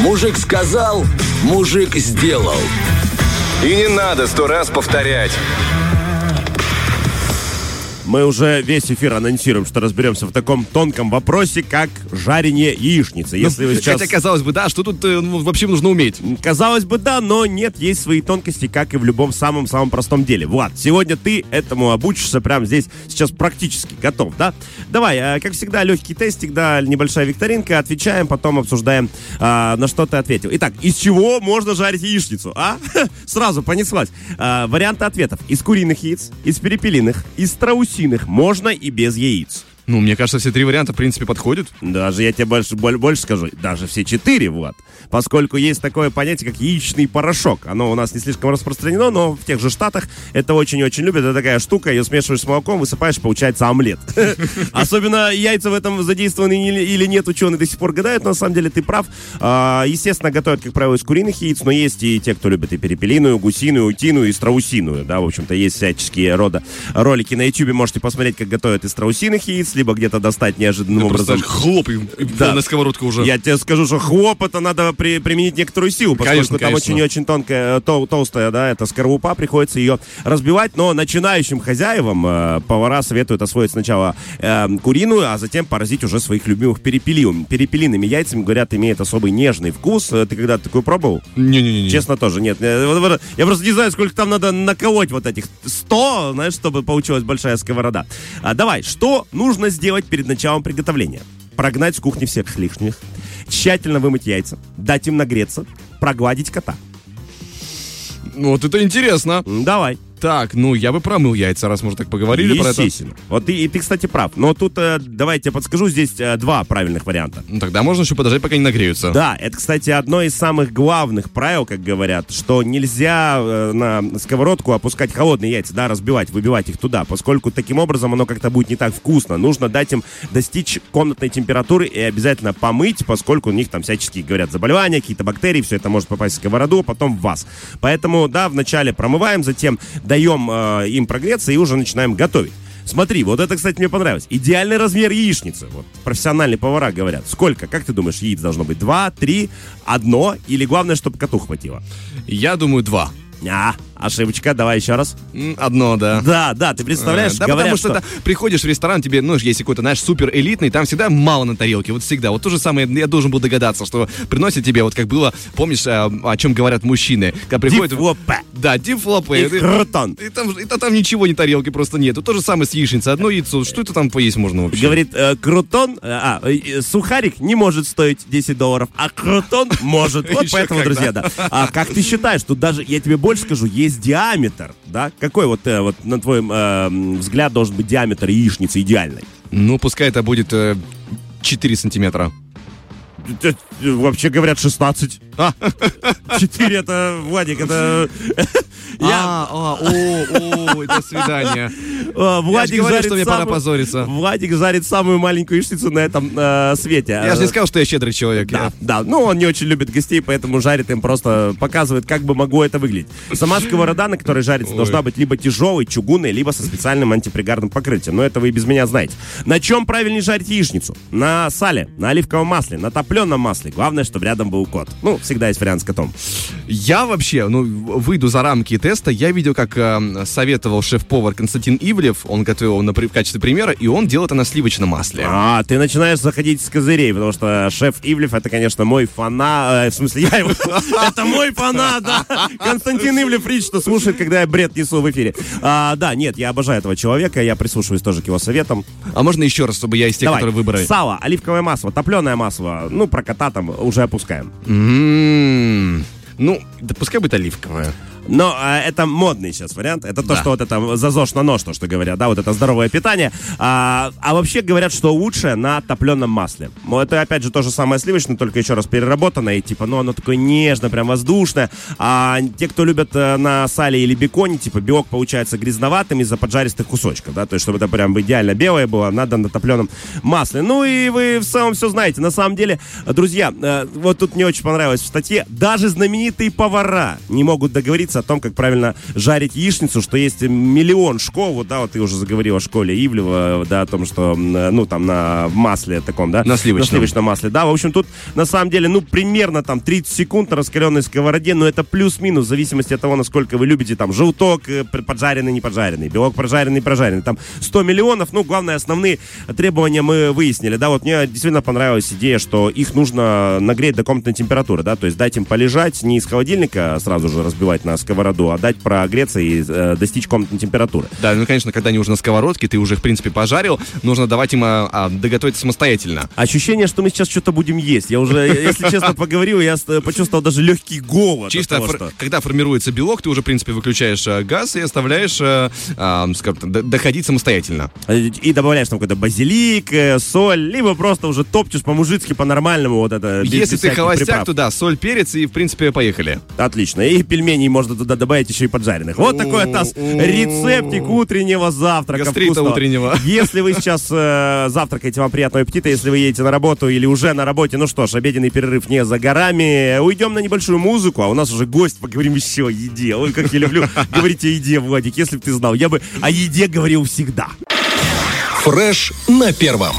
Мужик сказал, мужик сделал. И не надо сто раз повторять. Мы уже весь эфир анонсируем, что разберемся в таком тонком вопросе, как жарение яичницы. Если вы сейчас... Хотя, казалось бы, да, что тут э, ну, вообще нужно уметь? Казалось бы, да, но нет, есть свои тонкости, как и в любом самом-самом простом деле. Влад, сегодня ты этому обучишься прямо здесь, сейчас практически готов, да? Давай, э, как всегда, легкий тестик, да, небольшая викторинка, отвечаем, потом обсуждаем, а, на что ты ответил. Итак, из чего можно жарить яичницу, а? Сразу понеслась. А, варианты ответов. Из куриных яиц, из перепелиных, из страусиных, можно и без яиц. Ну, мне кажется, все три варианта, в принципе, подходят. Даже я тебе больше, боль- больше скажу, даже все четыре, Влад. Поскольку есть такое понятие, как яичный порошок. Оно у нас не слишком распространено, но в тех же Штатах это очень-очень любят. Это такая штука, ее смешиваешь с молоком, высыпаешь, получается омлет. Особенно яйца в этом задействованы или или нет, ученые до сих пор гадают. Но на самом деле ты прав. А, Естественно, готовят, как правило, из куриных яиц, но есть и те, кто любит и перепелиную, гусиную, утиную, и страусиную. Да, в общем-то, есть всяческие рода ролики на YouTube. Можете посмотреть, как готовят из страусиных яиц, либо где-то достать неожиданным просто образом. хлоп, и, и Да. полная сковородка уже. Я тебе скажу, что хлоп это надо при- применить некоторую силу, поскольку Конечно, там конечно. очень и очень тонкая, тол- толстая, да, это скорлупа, приходится ее разбивать, но начинающим хозяевам э, повара советуют освоить сначала э, куриную, а затем поразить уже своих любимых перепелиум- перепелиными яйцами, говорят, имеет особый нежный вкус. Э, Ты когда такой пробовал? Не-не-не. Честно, тоже нет. Э, Я просто не знаю, сколько там надо наколоть вот этих 100, знаешь, чтобы получилась большая сковорода. А, давай, что нужно сделать перед началом приготовления? Прогнать с кухни всех лишних, тщательно вымыть яйца, дать им нагреться, прогладить кота. Вот это интересно. Давай. Так, ну, я бы промыл яйца, раз мы уже так поговорили про это. Естественно. Вот и, и ты, кстати, прав. Но тут, э, давай я тебе подскажу, здесь э, два правильных варианта. Ну, тогда можно еще подождать, пока не нагреются. Да, это, кстати, одно из самых главных правил, как говорят, что нельзя э, на сковородку опускать холодные яйца, да, разбивать, выбивать их туда, поскольку таким образом оно как-то будет не так вкусно. Нужно дать им достичь комнатной температуры и обязательно помыть, поскольку у них там всяческие, говорят, заболевания, какие-то бактерии, все это может попасть в сковороду, а потом в вас. Поэтому, да, вначале промываем, затем даем э, им прогреться и уже начинаем готовить. Смотри, вот это, кстати, мне понравилось. Идеальный размер яичницы. Вот профессиональные повара говорят. Сколько, как ты думаешь, яиц должно быть? Два, три, одно? Или главное, чтобы коту хватило? Я думаю, два. А, ошибочка, давай еще раз. Одно, да. Да, да, ты представляешь, Э, Да, говорят, потому что, это приходишь в ресторан, тебе, ну, есть какой-то, знаешь, супер элитный, там всегда мало на тарелке, вот всегда. Вот то же самое, я должен был догадаться, что приносят тебе, вот как было, помнишь, э, о чем говорят мужчины, когда приходят... Дифлопе. Да, дифлопы. И крутон. И там, и там, ничего не тарелки просто нету. То же самое с яичницей. Одно яйцо. Что это там поесть можно вообще? Говорит, э, крутон, э, а, э, сухарик не может стоить 10 долларов, а крутон может. Вот поэтому, друзья, да. А как ты считаешь, тут даже, я тебе больше скажу, есть диаметр, да? Какой вот, э, вот на твой э, взгляд должен быть диаметр яичницы идеальной? Ну, пускай это будет э, 4 сантиметра. Э, э, Вообще говорят 16. А, 4 это, Владик, это... Я, А, а, о, о, до свидания. э, Владик говорю, жарит что мне пора позориться. Владик жарит самую маленькую яичницу на этом э, свете. Я же не сказал, что я щедрый человек. Да, Я- да. Ну, он не очень любит гостей, поэтому жарит им просто показывает, как бы могло это выглядеть. Сама сковорода, на которой жарится, должна быть либо тяжелой, чугунной, либо со специальным антипригарным покрытием. Но это вы и без меня знаете. На чем правильнее жарить яичницу? На сале, на оливковом масле, на топленом масле. Главное, чтобы рядом был кот. Ну, всегда есть вариант с котом. Я вообще, ну, выйду за рамки теста. Я видел, как э, советовал шеф-повар Константин Ивлев. Он готовил на, в качестве примера, и он делал это на сливочном масле. А, ты начинаешь заходить с козырей, потому что шеф Ивлев это, конечно, мой фанат. э, в смысле, я его. Это мой фанат, да. Константин Ивлев лично слушает, когда я бред несу в эфире. А, да, нет, я обожаю этого человека, я прислушиваюсь тоже к его советам. А можно еще раз, чтобы я из тех, Давай, которые выбрали? сало, оливковое масло, топленое масло, ну, про кота там уже опускаем. М, Ну, да пускай будет оливковое. Но а, это модный сейчас вариант. Это то, Да. что вот это за ЗОЖ на нож, то, что говорят, да, вот это здоровое питание. А, а вообще говорят, что лучше на топленом масле. Ну, Это, опять же, то же самое сливочное, только еще раз переработанное. И, типа, ну, оно такое нежное, прям воздушное. А те, кто любят э, на сале или беконе, типа, белок получается грязноватым из-за поджаристых кусочков, да, то есть, чтобы это прям идеально белое было, надо на топленом масле. Ну, и вы в целом все знаете. На самом деле, друзья, э, вот тут мне очень понравилось в статье, даже знаменитые повара не могут договориться информация о том, как правильно жарить яичницу, что есть миллион школ, вот, да, вот ты уже заговорил о школе Ивлева, да, о том, что, ну, там, на масле таком, да? На сливочном. На сливочном масле, да. В общем, тут, на самом деле, ну, примерно там 30 секунд на раскаленной сковороде, но это плюс-минус, в зависимости от того, насколько вы любите, там, желток э, поджаренный, не поджаренный, белок прожаренный, прожаренный, там, 100 миллионов, ну, главное, основные требования мы выяснили, да, вот мне действительно понравилась идея, что их нужно нагреть до комнатной температуры, да, то есть дать им полежать, не из холодильника сразу же разбивать на сковороду, а дать прогреться и э, достичь комнатной температуры. Да, ну, конечно, когда они уже на сковородке, ты уже, в принципе, пожарил, нужно давать им а, а, доготовить самостоятельно. Ощущение, что мы сейчас что-то будем есть. Я уже, если честно, поговорил, я почувствовал даже легкий голод. Чисто, фор- когда формируется белок, ты уже, в принципе, выключаешь э, газ и оставляешь э, а, скажем так, д- доходить самостоятельно. И добавляешь там какой-то базилик, э, соль, либо просто уже топчешь по-мужицки, по-нормальному вот это. без- Если без ты холостяк, приправ. то да, соль, перец и, в принципе, поехали. Отлично. И пельменей можно туда добавить еще и поджаренных. Вот такой вот у нас рецептик утреннего завтрака. Гастрита утреннего. Если вы сейчас э, завтракаете, вам приятного аппетита. Если вы едете на работу или уже на работе, ну что ж, обеденный перерыв не за горами. Уйдем на небольшую музыку, а у нас уже гость, поговорим еще о еде. Ой, как я люблю говорить о еде, Владик, если бы ты знал. Я бы о еде говорил всегда. Фреш на первом.